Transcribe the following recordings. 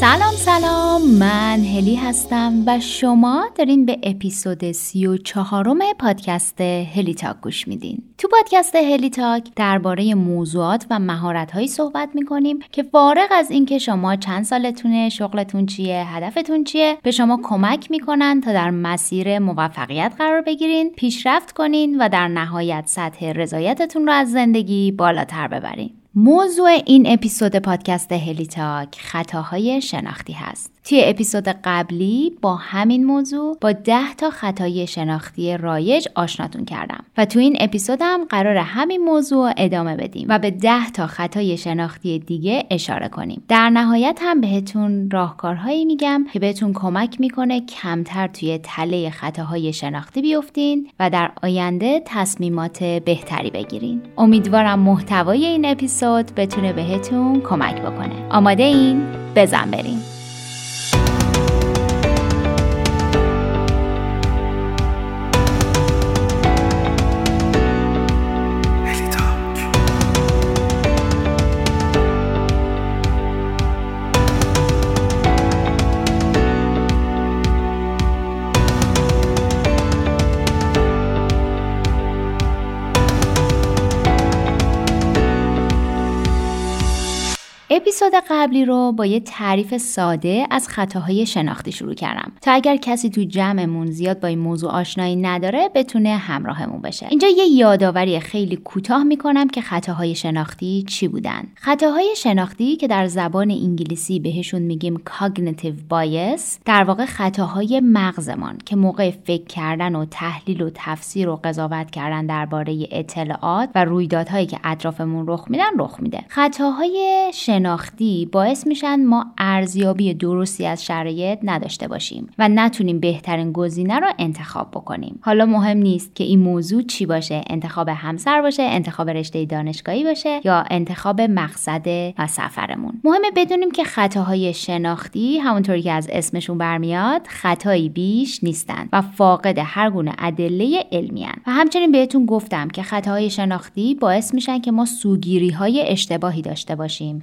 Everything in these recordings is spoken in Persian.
سلام سلام. من هلی هستم و شما دارین به اپیزود سی و چهارم پادکست هلی تاک گوش میدین. تو پادکست هلی تاک درباره موضوعات و مهارت هایی صحبت می‌کنیم که فارغ از اینکه شما چند سالتونه شغلتون چیه هدفتون چیه به شما کمک می‌کنن تا در مسیر موفقیت قرار بگیرین پیشرفت کنین و در نهایت سطح رضایتتون رو از زندگی بالاتر ببرین. موضوع این اپیزود پادکست هلی تاک خطاهای شناختی هست. توی اپیزود قبلی با همین موضوع با 10 تا خطای شناختی رایج آشناتون کردم و تو این اپیزودم قرار همین موضوع ادامه بدیم و به 10 تا خطای شناختی دیگه اشاره کنیم. در نهایت هم بهتون راهکارهایی میگم که بهتون کمک می‌کنه کمتر توی تله خطاهای شناختی بیفتین و در آینده تصمیمات بهتری بگیرین. امیدوارم محتوای این اپیزود بتونه بهتون کمک بکنه. آماده این؟ بزن بریم. اپیزود قبلی رو با یه تعریف ساده از خطاهای شناختی شروع کردم. تا اگر کسی تو جمعمون زیاد با این موضوع آشنایی نداره بتونه همراهمون بشه اینجا یه یادآوری خیلی کوتاه می‌کنم که خطاهای شناختی چی بودن. خطاهای شناختی که در زبان انگلیسی بهشون میگیم cognitive bias در واقع خطاهای مغزمان که موقع فکر کردن و تحلیل و تفسیر و قضاوت کردن درباره اطلاعات و رویدادهایی که اطرافمون رخ میدن رخ میده. خطاهای شناختی باعث میشن ما ارزیابی درستی از شرایط نداشته باشیم و نتونیم بهترین گزینه رو انتخاب بکنیم. حالا مهم نیست که این موضوع چی باشه انتخاب همسر باشه انتخاب رشته دانشگاهی باشه یا انتخاب مقصد و سفرمون. مهمه بدونیم که خطاهای شناختی همونطوری که از اسمشون برمیاد خطایی بیش نیستن و فاقد هر گونه ادله علمی. و همچنین بهتون گفتم که خطاهای شناختی باعث میشن که ما سوگیری های اشتباهی داشته باشیم.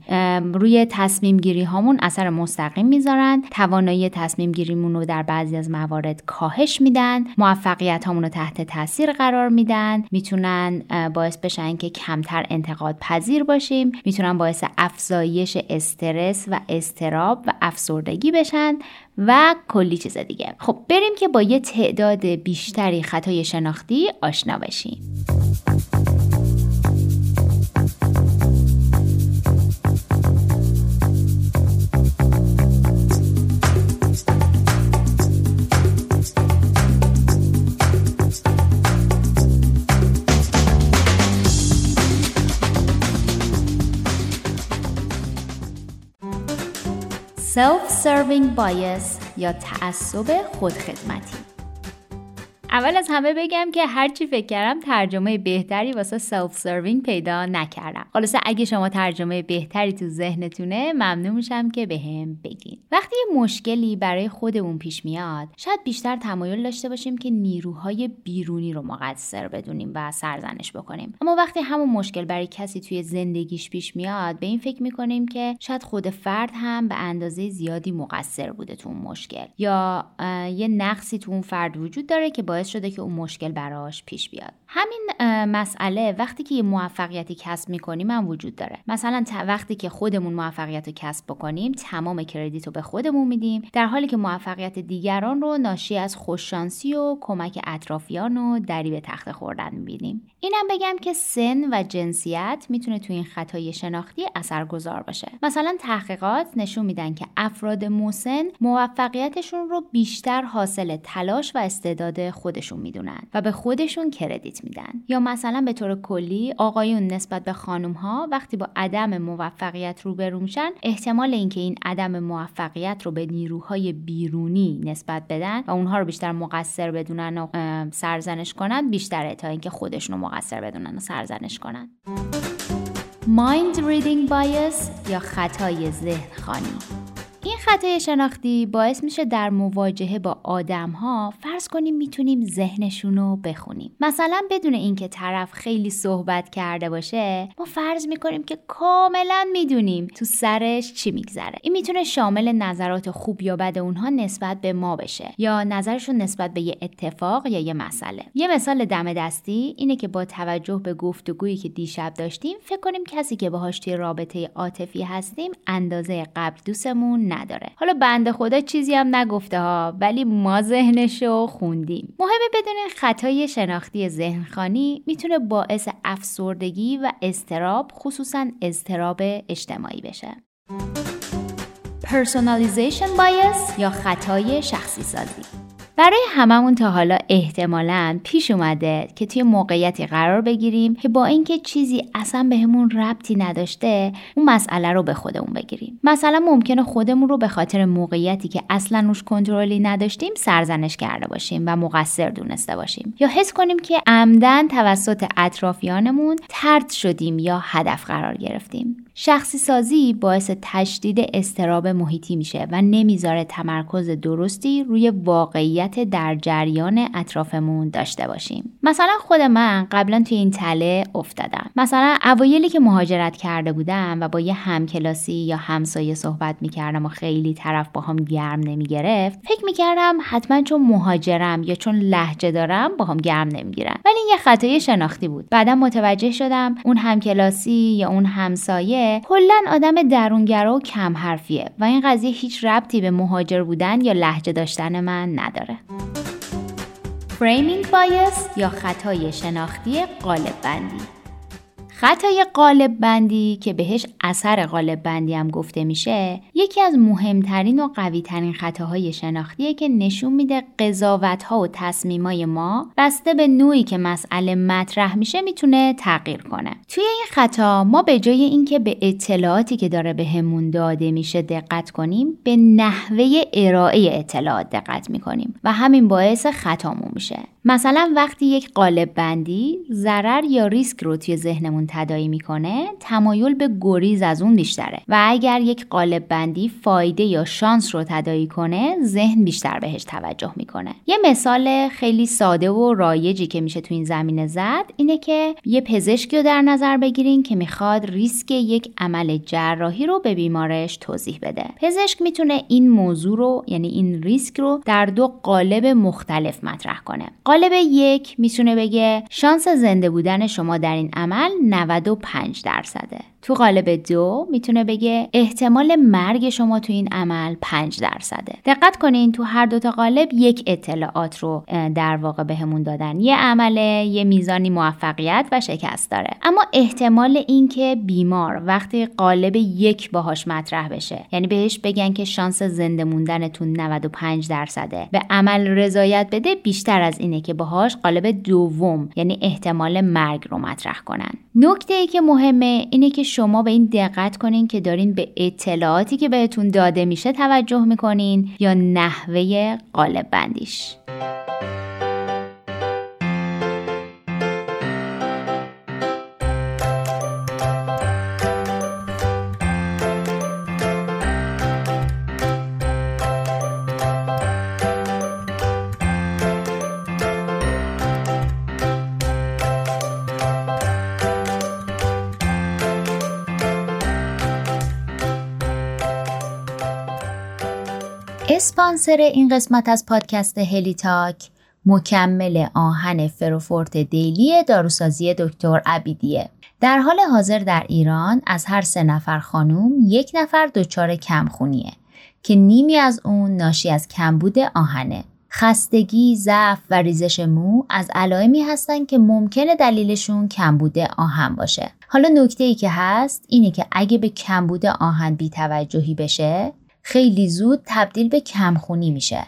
روی تصمیم گیری هامون اثر مستقیم می‌ذارن. توانایی تصمیم گیریمون رو در بعضی از موارد کاهش میدن. موفقیت هامون رو تحت تاثیر قرار میدن. می‌تونن باعث بشن که کمتر انتقاد پذیر باشیم. می‌تونن باعث افزایش استرس و استراب و افسردگی بشن و کلی چیز دیگه. خب بریم که با یه تعداد بیشتری خطای شناختی آشنا بشیم. Self-serving bias یا تعصب خودخدمتی اول از همه بگم که هرچی فکر کردم ترجمه بهتری واسه self-serving پیدا نکردم. خلاصه اگه شما ترجمه بهتری تو ذهنتونه ممنون میشم که بهم به بگین. وقتی یه مشکلی برای خودمون پیش میاد شاید بیشتر تمایل داشته باشیم که نیروهای بیرونی رو مقصر بدونیم و سرزنش بکنیم. اما وقتی همون مشکل برای کسی توی زندگیش پیش میاد به این فکر می‌کنیم که شاید خود فرد هم به اندازه زیادی مقصر بوده تو اون مشکل. یا یه نقصی تو اون فرد وجود داره که باعث شده که اون مشکل براش پیش بیاد. همین مسئله وقتی که یه موفقیتی کسب می‌کنیم هم وجود داره. مثلا وقتی که خودمون موفقیت رو کسب بکنیم تمام کردیت رو به خودمون میدیم در حالی که موفقیت دیگران رو ناشی از خوششانسی و کمک اطرافیان و دری به تخت خوردن می‌بینیم. اینم بگم که سن و جنسیت می‌تونه تو این خطای شناختی اثرگذار باشه. مثلا تحقیقات نشون میدن که افراد مسن موفقیتشون رو بیشتر حاصل تلاش و استعداد خودشون می‌دونن و به خودشون کردیت میدن. یا مثلا به طور کلی آقایون نسبت به خانم ها وقتی با عدم موفقیت روبرو میشن احتمال اینکه این عدم موفقیت رو به نیروهای بیرونی نسبت بدن و اونها رو بیشتر مقصر بدونن و سرزنش کنن بیشتره تا اینکه خودشون رو مقصر بدونن و سرزنش کنن. Mind Reading Bias یا خطای ذهن خانی؟ خطای شناختی باعث میشه در مواجهه با آدم ها فرض کنیم می‌تونیم ذهنشون رو بخونیم. مثلا بدون اینکه طرف خیلی صحبت کرده باشه ما فرض می‌کنیم که کاملا می‌دونیم تو سرش چی میگذره. این می‌تونه شامل نظرات خوب یا بد اونها نسبت به ما بشه یا نظرشون نسبت به یه اتفاق یا یه مسئله. یه مثال دم دستی اینه که با توجه به گفتگویی که دیشب داشتیم فکر کنیم کسی که باهاش توی رابطه عاطفی هستیم اندازه قبل دوستمون نداره. حالا بنده خدا چیزی هم نگفته ها ولی ما ذهنشو خوندیم. مهمه بدونین خطای شناختی ذهنخانی می‌تونه باعث افسردگی و استراب خصوصا استراب اجتماعی بشه. Personalization Bias یا خطای شخصی سازی برای هممون تا حالا احتمالا پیش اومده که توی موقعیتی قرار بگیریم که با اینکه چیزی اصلا بهمون ربطی نداشته اون مسئله رو به خودمون بگیریم. مثلا ممکنه خودمون رو به خاطر موقعیتی که اصلا روش کنترلی نداشتیم سرزنش کرده باشیم و مقصر دونسته باشیم. یا حس کنیم که عمدن توسط اطرافیانمون ترد شدیم یا هدف قرار گرفتیم. شخصی سازی باعث تشدید استراب محیطی میشه و نمی‌ذاره تمرکز درستی روی واقعیت در جریان اطرافمون داشته باشیم. مثلا خود من قبلا توی این تله افتادم. مثلا اوایلی که مهاجرت کرده بودم و با یه همکلاسی یا همسایه صحبت می‌کردم و خیلی طرف با هم گرم نمی‌گرفت فکر می‌کردم حتما چون مهاجرم یا چون لهجه دارم با هم گرم نمی‌گیرن. ولی یه خطای شناختی بود. بعدا متوجه شدم اون همکلاسی یا اون همسایه کلا آدم درونگرا و کم حرفیه و این قضیه هیچ ربطی به مهاجر بودن یا لهجه داشتن من نداره. Framing bias یا خطای شناختی قالب بندی. خطای قالب بندی که بهش اثر قالب بندی هم گفته میشه یکی از مهمترین و قویترین خطاهای شناختیه که نشون میده قضاوت ها و تصمیمای ما بسته به نوعی که مسئله مطرح میشه می‌تونه تغییر کنه. توی این خطا ما به جای اینکه به اطلاعاتی که داره بهمون به داده میشه دقت کنیم به نحوه ارائه اطلاعات دقت می‌کنیم و همین باعث خطامون میشه. مثلا وقتی یک قالب بندی ضرر یا ریسک رو توی ذهنمون تدایی می‌کنه تمایل به گریز از اون بیشتره. و اگر یک قالب بندی فایده یا شانس رو تدایی کنه ذهن بیشتر بهش توجه می‌کنه. یه مثال خیلی ساده و رایجی که میشه تو این زمینه زد اینه که یه پزشکی رو در نظر بگیرین که می‌خواد ریسک یک عمل جراحی رو به بیمارش توضیح بده. پزشک می‌تونه این موضوع رو یعنی این ریسک رو در دو قالب مختلف مطرح کنه. قالب یک می‌تونه بگه شانس زنده بودن شما در این عمل 95 درصده. تو قالب دو می‌تونه بگه احتمال مرگ شما تو این عمل 5 درصده. دقت کنین تو هر دوتا قالب یک اطلاعات رو در واقع بهمون دادن. یه عمله یه میزانی موفقیت و شکست داره. اما احتمال اینکه بیمار وقتی قالب یک باهاش مطرح بشه یعنی بهش بگن که شانس زنده موندنتون 95 درصده. به عمل رضایت بده بیشتر از اینه که باهاش قالب دوم یعنی احتمال مرگ رو مطرح کنن. نکته ای که مهمه اینه که شما به این دقت کنین که دارین به اطلاعاتی که بهتون داده میشه توجه می‌کنین یا نحوه قالب بندیش. اسپانسر این قسمت از پادکست هلی تاک مکمل آهن فروفورت دیلی داروسازی دکتر عبیدیه در حال حاضر در ایران از هر سه نفر خانوم یک نفر دچار کمخونیه که نیمی از اون ناشی از کمبود آهنه خستگی، ضعف و ریزش مو از علائمی هستن که ممکنه دلیلشون کمبود آهن باشه. حالا نکته ای که هست اینه که اگه به کمبود آهن بیتوجهی بشه خیلی زود تبدیل به کمخونی میشه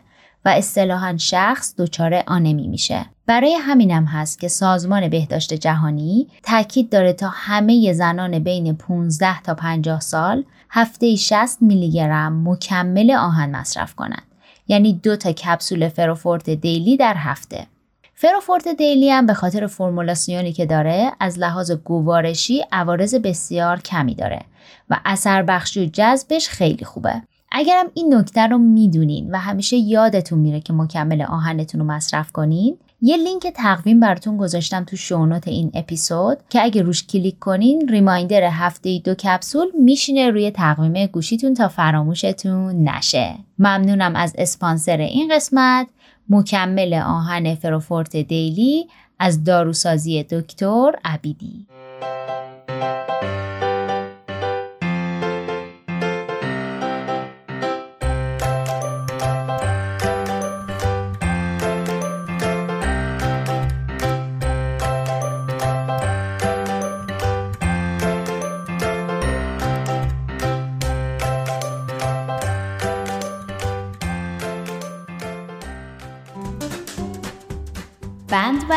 و اصطلاحا شخص دچار آنمی میشه. برای همینم هست که سازمان بهداشت جهانی تاکید داره تا همه زنان بین 15 تا 50 سال هفته 60 میلی گرم مکمل آهن مصرف کنند. یعنی دو تا کپسول فروفورت دیلی در هفته. فروفورت دیلی هم به خاطر فرمولاسیونی که داره از لحاظ گوارشی عوارض بسیار کمی داره و اثر بخشی و جذبش خیلی خوبه. اگرم این نکته رو می‌دونین و همیشه یادتون میره که مکمل آهنتون رو مصرف کنین یه لینک تقویم براتون گذاشتم تو شونوت این اپیزود که اگه روش کلیک کنین ریمایندر هفته دو کپسول میشینه روی تقویم گوشیتون تا فراموشتون نشه. ممنونم از اسپانسر این قسمت مکمل آهن فروفورت دیلی از داروسازی دکتر عبیدی.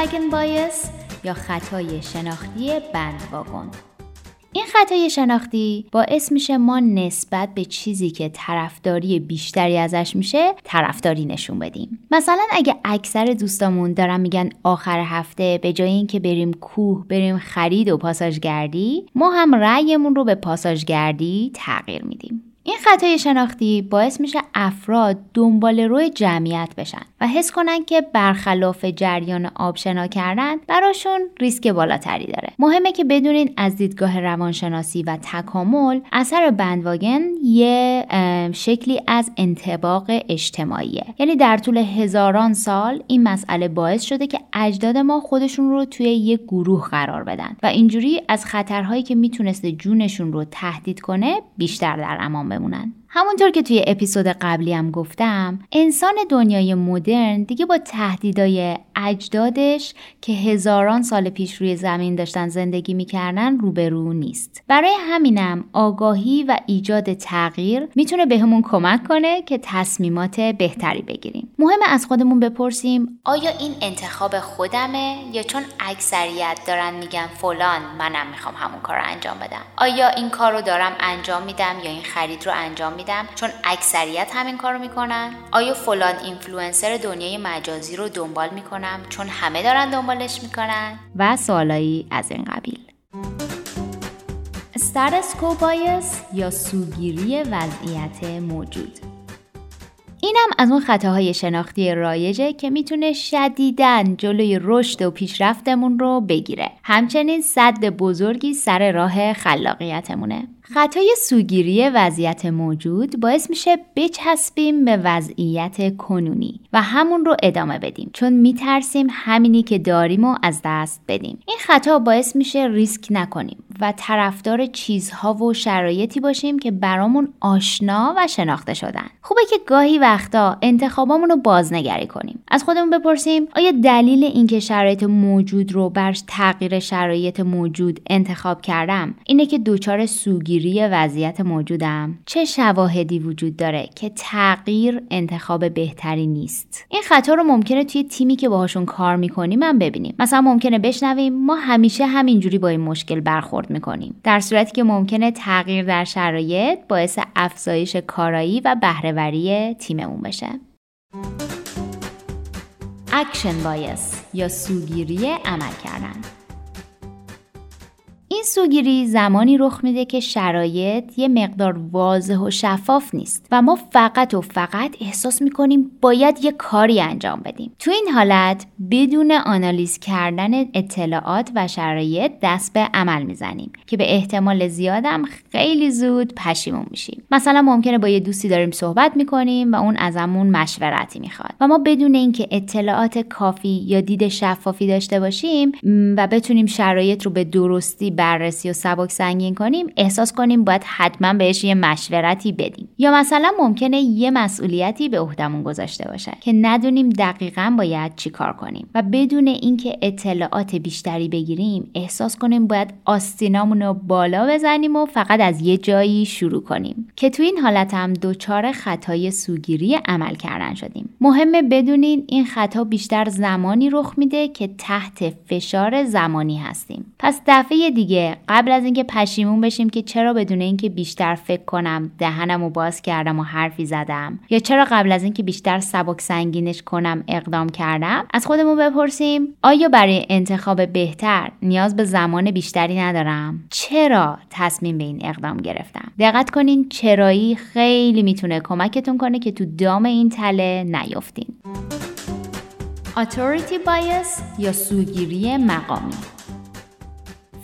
وگن بایس یا خطای شناختی بند واگن. این خطای شناختی باعث میشه ما نسبت به چیزی که طرفداری بیشتری ازش میشه طرفداری نشون بدیم. مثلا اگه اکثر دوستامون دارن میگن آخر هفته به جای اینکه بریم کوه بریم خرید و پاساژگردی ما هم رأیمون رو به پاساژگردی تغییر میدیم. این خطای شناختی باعث میشه افراد دنبال روی جمعیت بشن و حس کنن که برخلاف جریان آب شنا کردن براشون ریسک بالاتری داره. مهمه که بدونین از دیدگاه روانشناسی و تکامل اثر بندواگن یه شکلی از انتباق اجتماعیه. یعنی در طول هزاران سال این مسئله باعث شده که اجداد ما خودشون رو توی یک گروه قرار بدن و اینجوری از خطرهایی که می‌تونسته جونشون رو تهدید کنه بیشتر در امان Raymond Lan。همونطور که توی اپیزود قبلی هم گفتم انسان دنیای مدرن دیگه با تهدیدای اجدادش که هزاران سال پیش روی زمین داشتن زندگی می‌کردن روبرو نیست. برای همینم آگاهی و ایجاد تغییر می‌تونه بهمون کمک کنه که تصمیمات بهتری بگیریم. مهم از خودمون بپرسیم آیا این انتخاب خودمه یا چون اکثریت دارن میگن فلان منم می‌خوام همون کار رو انجام بدم؟ آیا این کار رو دارم انجام میدم یا این خرید رو انجام میدم؟ چون اکثریت همین کارو می‌کنن. آیا فلان اینفلوئنسر دنیای مجازی رو دنبال می‌کنم چون همه دارن دنبالش می‌کنن؟ و سوالایی از این قبیل. Status bias یا سوگیری وضعیت موجود؟ اینم از اون خطاهای شناختی رایجه که می‌تونه شدیداً جلوی رشد و پیشرفتمون رو بگیره. همچنین سد بزرگی سر راه خلاقیتمونه. خطای سوگیری وضعیت موجود باعث میشه بچسبیم به وضعیت کنونی و همون رو ادامه بدیم. چون میترسیم همینی که داریم و از دست بدیم. این خطا باعث میشه ریسک نکنیم. و طرفدار چیزها و شرایطی باشیم که برامون آشنا و شناخته شدن. خوبه که گاهی وقتا انتخابامون رو بازنگری کنیم. از خودمون بپرسیم آیا دلیل اینکه شرایط موجود رو بر تغییر شرایط موجود انتخاب کردم اینه که دچار سوگیری وضعیت موجودم؟ چه شواهدی وجود داره که تغییر انتخاب بهتری نیست؟ این خطا رو ممکنه توی تیمی که باهاشون کار می‌کنیم هم ببینیم. مثلا ممکنه بشنویم ما همیشه همینجوری با این مشکل برخورد می‌کنیم. در صورتی که ممکنه تغییر در شرایط باعث افزایش کارایی و بهره‌وری تیممون بشه. Action bias یا سوگیری عمل کردن. این سوگیری زمانی رخ میده که شرایط یه مقدار واضح و شفاف نیست و ما فقط و فقط احساس می‌کنیم باید یه کاری انجام بدیم. تو این حالت بدون آنالیز کردن اطلاعات و شرایط دست به عمل می‌زنیم که به احتمال زیادم خیلی زود پشیمون میشیم. مثلا ممکنه با یه دوستی داریم صحبت می‌کنیم و اون ازمون مشورتی می‌خواد. و ما بدون اینکه اطلاعات کافی یا دید شفافی داشته باشیم و بتونیم شرایط رو به درستی بررسی و سبک سنگین کنیم احساس کنیم باید حتما بهش یه مشورتی بدیم. یا مثلا ممکنه یه مسئولیتی به عهدمون گذاشته باشه که ندونیم دقیقا باید چی کار کنیم. و بدون اینکه اطلاعات بیشتری بگیریم احساس کنیم باید آستینامون رو بالا بزنیم و فقط از یه جایی شروع کنیم. که تو این حالت هم دچار خطای سوگیری عمل کردن شدیم. مهمه بدونین این خطا بیشتر زمانی رخ میده که تحت فشار زمانی هستیم. پس دفعه دیگه چیه قبل از اینکه پشیمون بشیم که چرا بدون اینکه بیشتر فکر کنم دهنم و باز کردم و حرفی زدم یا چرا قبل از اینکه بیشتر سبک سنگینش کنم اقدام کردم از خودمون بپرسیم آیا برای انتخاب بهتر نیاز به زمان بیشتری ندارم؟ چرا تصمیم به این اقدام گرفتم؟ دقت کنین چرایی خیلی می‌تونه کمکتون کنه که تو دام این تله نیفتین. Authority Bias یا سوگیری مقامی.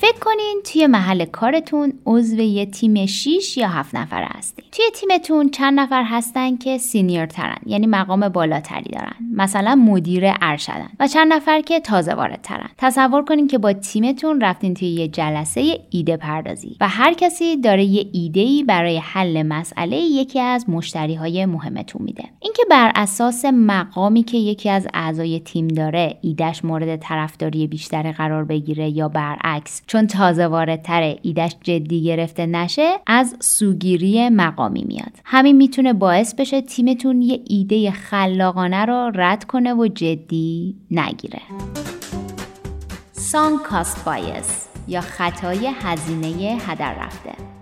فکر کنین توی محل کارتون عضو یه تیم 6 یا 7 نفره هستین. توی تیمتون چند نفر هستن که سینیر ترن یعنی مقام بالاتری دارن. مثلا مدیر ارشدن و چند نفر که تازه وارد ترن. تصور کنین که با تیمتون رفتین توی یه جلسه ایده پردازی و هر کسی داره یه ایده برای حل مسئله یکی از مشتری های مهمتون میده. اینکه بر اساس مقامی که یکی از اعضای تیم داره ایدهش مورد طرفداری بیشتری قرار بگیره یا برعکس چون تازه واردتر ایدش جدی گرفته نشه از سوگیری مقامی میاد. همین می‌تونه باعث بشه تیمتون یه ایده خلاقانه رو رد کنه و جدی نگیره. سان کاست بایس یا خطای هزینه هدر رفته.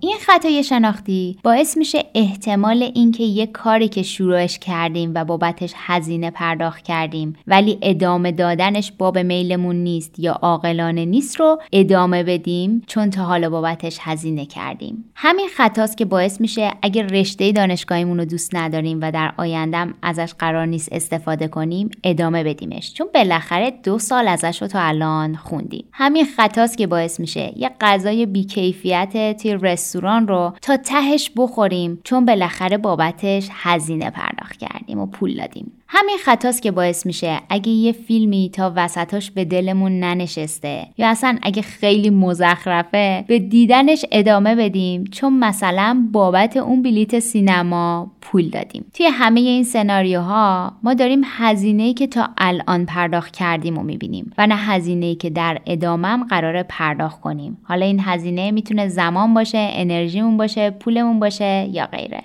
این خطای شناختی باعث میشه احتمال اینکه یک کاری که شروعش کردیم و بابتش هزینه پرداخت کردیم ولی ادامه دادنش باب میلمون نیست یا عاقلانه نیست رو ادامه بدیم چون تا حالا بابتش هزینه کردیم. همین خطاست که باعث میشه اگر رشته دانشگاهیمون رو دوست نداریم و در آیندهم ازش قرار نیست استفاده کنیم ادامه بدیمش. چون بالاخره دو سال ازش رو تا الان خوندیم. همین خطاست که باعث میشه یه غذای بیکیفیت تیر رستوران رو تا تهش بخوریم چون بالاخره بابتش هزینه پرداخت کردیم و پول دادیم. همین خطاست که باعث میشه اگه یه فیلمی تا وسطاش به دلمون ننشسته یا اصلا اگه خیلی مزخرفه به دیدنش ادامه بدیم چون مثلا بابت اون بلیت سینما پول دادیم. توی همه این سناریوها ما داریم هزینه که تا الان پرداخت کردیم و می‌بینیم و نه هزینه که در ادامم قرار پرداخت کنیم. حالا این هزینه می‌تونه زمان باشه انرژیمون باشه پولمون باشه یا غیره.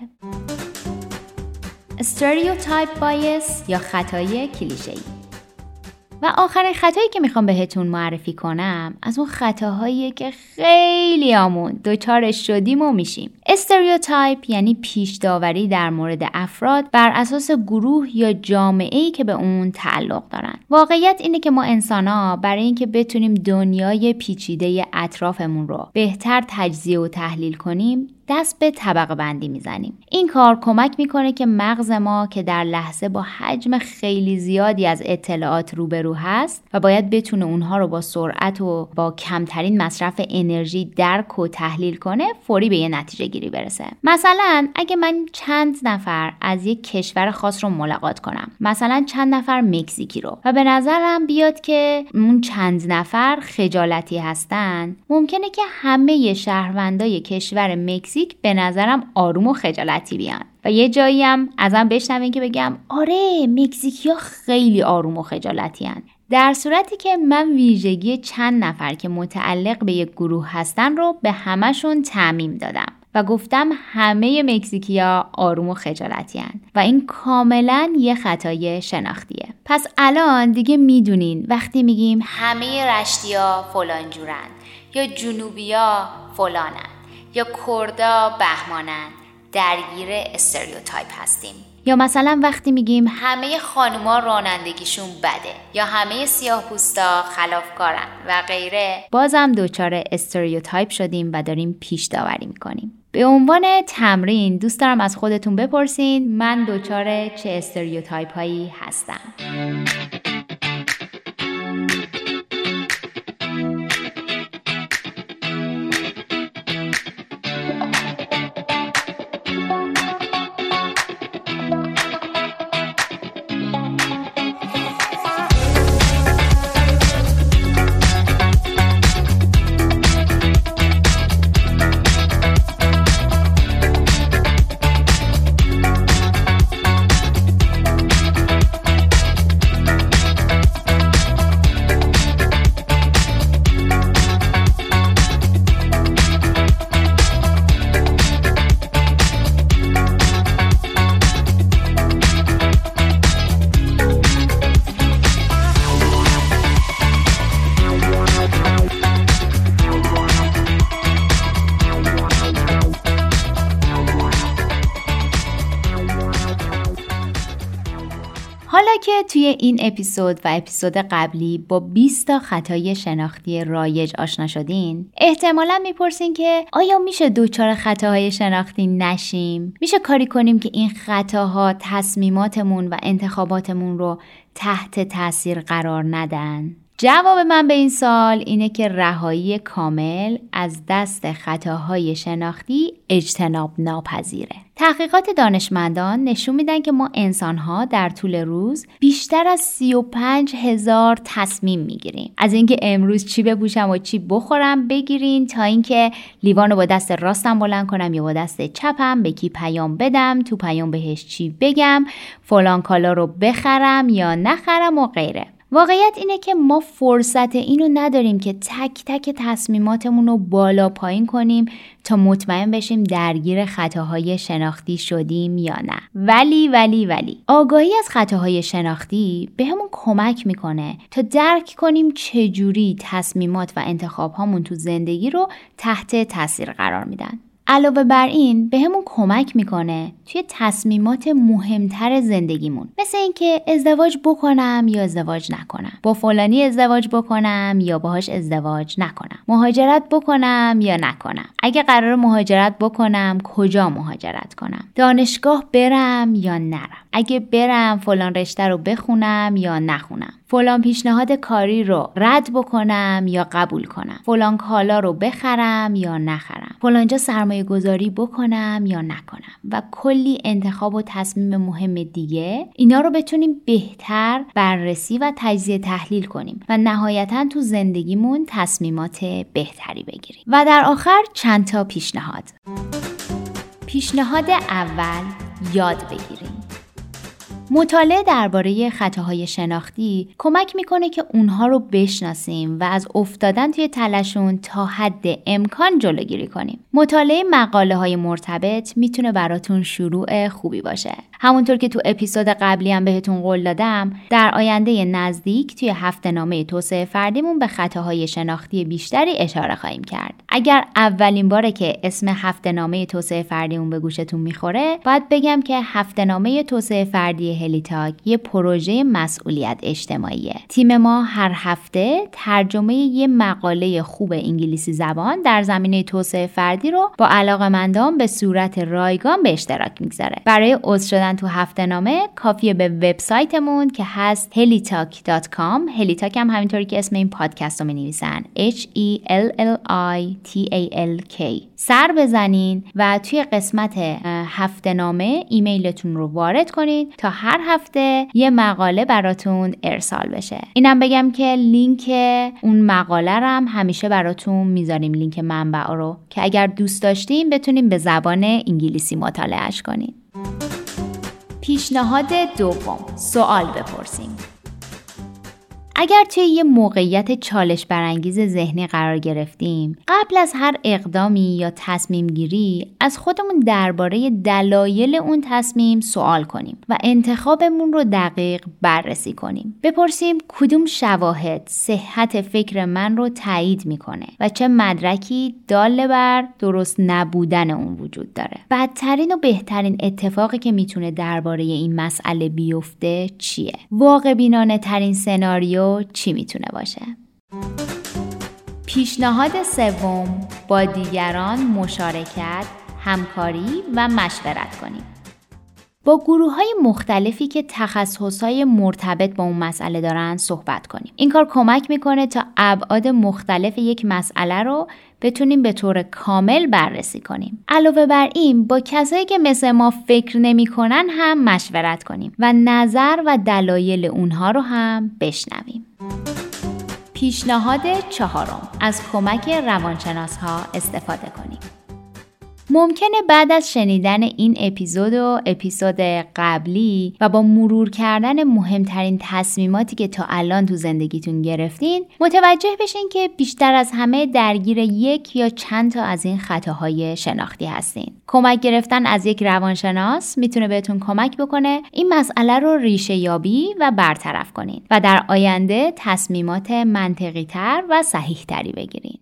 stereotype bias یا خطای کلیشه‌ای. و آخرین خطایی که می‌خوام بهتون معرفی کنم از اون خطاهایی که خیلیامون دچارش شدیم و میشیم. stereotype یعنی پیش داوری در مورد افراد بر اساس گروه یا جامعه ای که به اون تعلق دارن. واقعیت اینه که ما انسان ها برای اینکه بتونیم دنیای پیچیده اطرافمون رو بهتر تجزیه و تحلیل کنیم دست به طبقه بندی می‌زنیم. این کار کمک می‌کنه که مغز ما که در لحظه با حجم خیلی زیادی از اطلاعات روبرو هست و باید بتونه اونها رو با سرعت و با کمترین مصرف انرژی درک و تحلیل کنه فوری به یه نتیجه گیری برسه. مثلا اگه من چند نفر از یک کشور خاص رو ملاقات کنم مثلا چند نفر مکزیکی رو و به نظرم بیاد که اون چند نفر خجالتی هستن ممکنه که همه شهروندای کشور مکزیک مکزیک به نظرم آروم و خجالتی بیان و یه جایی هم ازم بشنوین که بگم آره مکزیکی ها خیلی آروم و خجالتی هن. در صورتی که من ویژگی چند نفر که متعلق به یک گروه هستن رو به همشون تعمیم دادم و گفتم همه مکزیکیا آروم و خجالتی هن. و این کاملا یه خطای شناختیه پس الان دیگه می‌دونین وقتی میگیم همه رشتیا فلان جورن یا جنوبیا فلانن یا کردا بهمانن درگیر stereotype هستیم. یا مثلا وقتی میگیم همه خانوما رانندگیشون بده. یا همه سیاه پوستا خلافکارن و غیره. بازم دچار stereotype شدیم و داریم پیش داوری می‌کنیم. به عنوان تمرین دوست دارم از خودتون بپرسین من دچار چه stereotype هایی هستم؟ این اپیزود و اپیزود قبلی با 20 تا خطای شناختی رایج آشنا شدین؟ احتمالا می‌پرسین که آیا میشه دوچار خطاهای شناختی نشیم؟ میشه کاری کنیم که این خطاها تصمیماتمون و انتخاباتمون رو تحت تاثیر قرار ندن؟ جواب من به این سال اینه که رهایی کامل از دست خطاهای شناختی اجتناب ناپذیره. تحقیقات دانشمندان نشون میدن که ما انسانها در طول روز بیشتر از 35 هزار تصمیم می‌گیریم. از اینکه امروز چی بپوشم و چی بخورم بگیرین تا اینکه لیوان رو با دست راستم بلند کنم یا با دست چپم به کی پیام بدم تو پیام بهش چی بگم فلان کالا رو بخرم یا نخرم و غیره. واقعیت اینه که ما فرصت اینو نداریم که تک تک تصمیماتمون رو بالا پایین کنیم تا مطمئن بشیم درگیر خطاهای شناختی شدیم یا نه. ولی ولی ولی. آگاهی از خطاهای شناختی به کمک می‌کنه تا درک کنیم چجوری تصمیمات و انتخاب هامون تو زندگی رو تحت تاثیر قرار میدن. علاوه بر این به همون کمک می‌کنه توی تصمیمات مهمتر زندگیمون. مثل اینکه ازدواج بکنم یا ازدواج نکنم. با فلانی ازدواج بکنم یا باهاش ازدواج نکنم. مهاجرت بکنم یا نکنم. اگه قرار مهاجرت بکنم کجا مهاجرت کنم؟ دانشگاه برم یا نرم؟ اگه برم فلان رشته رو بخونم یا نخونم. فلان پیشنهاد کاری رو رد بکنم یا قبول کنم. فلان کالا رو بخرم یا نخرم. فلانجا سرمایه گذاری بکنم یا نکنم. و کلی انتخاب و تصمیم مهم دیگه اینا رو بتونیم بهتر بررسی و تجزیه تحلیل کنیم و نهایتا تو زندگیمون تصمیمات بهتری بگیریم. و در آخر چند تا پیشنهاد. پیشنهاد اول یاد بگیریم. مطالعه درباره خطاهای شناختی کمک می‌کنه که اونها رو بشناسیم و از افتادن توی تلشون تا حد امکان جلوگیری کنیم. مطالعه مقاله های مرتبط می‌تونه براتون شروع خوبی باشه. همونطور که تو اپیزود قبلی هم بهتون قول دادم در آینده نزدیک توی هفته نامه توسعه فردیمون به خطاهای شناختی بیشتری اشاره خواهیم کرد. اگر اولین باره که اسم هفته نامه توسعه فردیمون به گوشتون می‌خوره باید بگم که هفته نامه توسعه فردی هلیتاک یه پروژه مسئولیت اجتماعیه. تیم ما هر هفته ترجمه یه مقاله خوب انگلیسی زبان در زمینه توسعه فردی رو با علاقمندان به صورت رایگان به اشتراک می‌گذاره. برای عضو شدن تو هفته نامه کافیه به وبسایتمون که هست helitalk.com هلیتاک هم همینطوری که اسم این پادکست رو می H E L L I T A L K. سر بزنین و توی قسمت هفته نامه ایمیلتون رو وارد کنید تا هر هفته یه مقاله براتون ارسال بشه. اینم بگم که لینک اون مقاله رو هم همیشه براتون می‌ذاریم لینک منبع رو. که اگر دوست داشتیم بتونیم به زبان انگلیسی مطالعهش کنید پیشنهاد دوم. سوال بپرسیم. اگر توی یه موقعیت چالش برانگیز ذهنی قرار گرفتیم قبل از هر اقدامی یا تصمیم گیری از خودمون درباره دلایل اون تصمیم سوال کنیم و انتخابمون رو دقیق بررسی کنیم. بپرسیم کدوم شواهد صحت فکر من رو تایید می‌کنه و چه مدرکی داله بر درست نبودن اون وجود داره. بدترین و بهترین اتفاقی که می‌تونه درباره این مسئله بیفته چیه؟ واقع بینانه ترین سناریو چی می‌تونه باشه؟ پیشنهاد سوم با دیگران مشارکت همکاری و مشورت کنیم. با گروه های مختلفی که تخصص های مرتبط با اون مسئله دارن صحبت کنیم. این کار کمک می‌کنه تا ابعاد مختلف یک مسئله رو بتونیم به طور کامل بررسی کنیم. علاوه بر این با کسایی که مثل ما فکر نمی‌کنن هم مشورت کنیم و نظر و دلایل اونها رو هم بشنویم. پیشنهاد چهارم. از کمک روانشناس ها استفاده کنیم. ممکنه بعد از شنیدن این اپیزود و اپیزود قبلی و با مرور کردن مهمترین تصمیماتی که تا الان تو زندگیتون گرفتین متوجه بشین که بیشتر از همه درگیر یک یا چند تا از این خطاهای شناختی هستین. کمک گرفتن از یک روانشناس می‌تونه بهتون کمک بکنه این مسئله رو ریشه یابی و برطرف کنین و در آینده تصمیمات منطقی تر و صحیح تری بگیرین.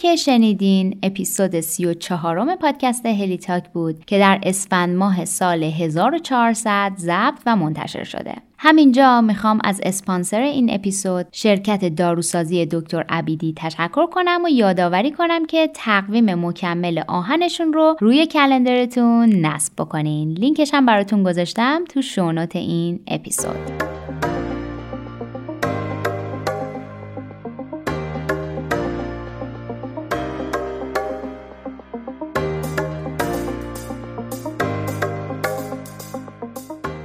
که شنیدین اپیزود 34 م پادکست هلی تاک بود که در اسفند ماه سال 1400 ضبط و منتشر شده. همینجا می‌خوام از اسپانسر این اپیزود شرکت داروسازی دکتر عبیدی تشکر کنم و یادآوری کنم که تقویم مکمل آهنشون رو روی کلندرتون نصب بکنین لینکش هم براتون گذاشتم تو شونوت این اپیزود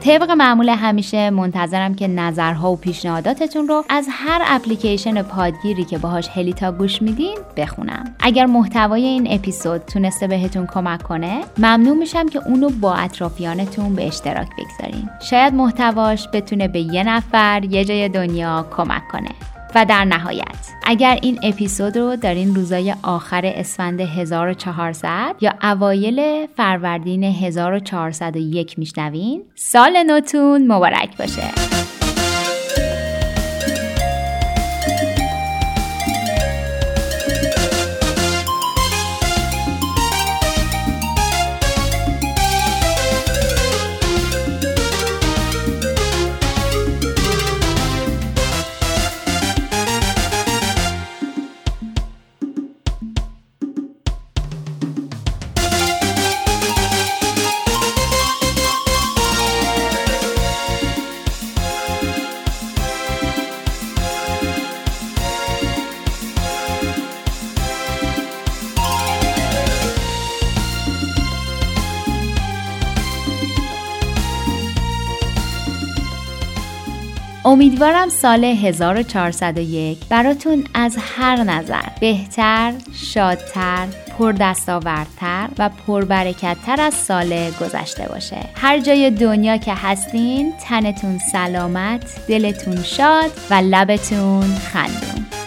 طبق معمول همیشه منتظرم که نظرها و پیشنهاداتتون رو از هر اپلیکیشن پادگیری که باهاش هلیتا گوش میدین بخونم. اگر محتوای این اپیزود تونسته بهتون کمک کنه ممنون میشم که اونو با اطرافیانتون به اشتراک بگذارین. شاید محتواش بتونه به یه نفر یه جای دنیا کمک کنه. و در نهایت اگر این اپیزود رو در این روزای آخر اسفند 1400 یا اوایل فروردین 1401 میشنوین سال نوتون مبارک باشه. امیدوارم سال 1401 براتون از هر نظر بهتر، شادتر، پردستاوردتر و پربرکتتر از سال گذشته باشه. هر جای دنیا که هستین تنتون سلامت دلتون شاد و لبتون خندون.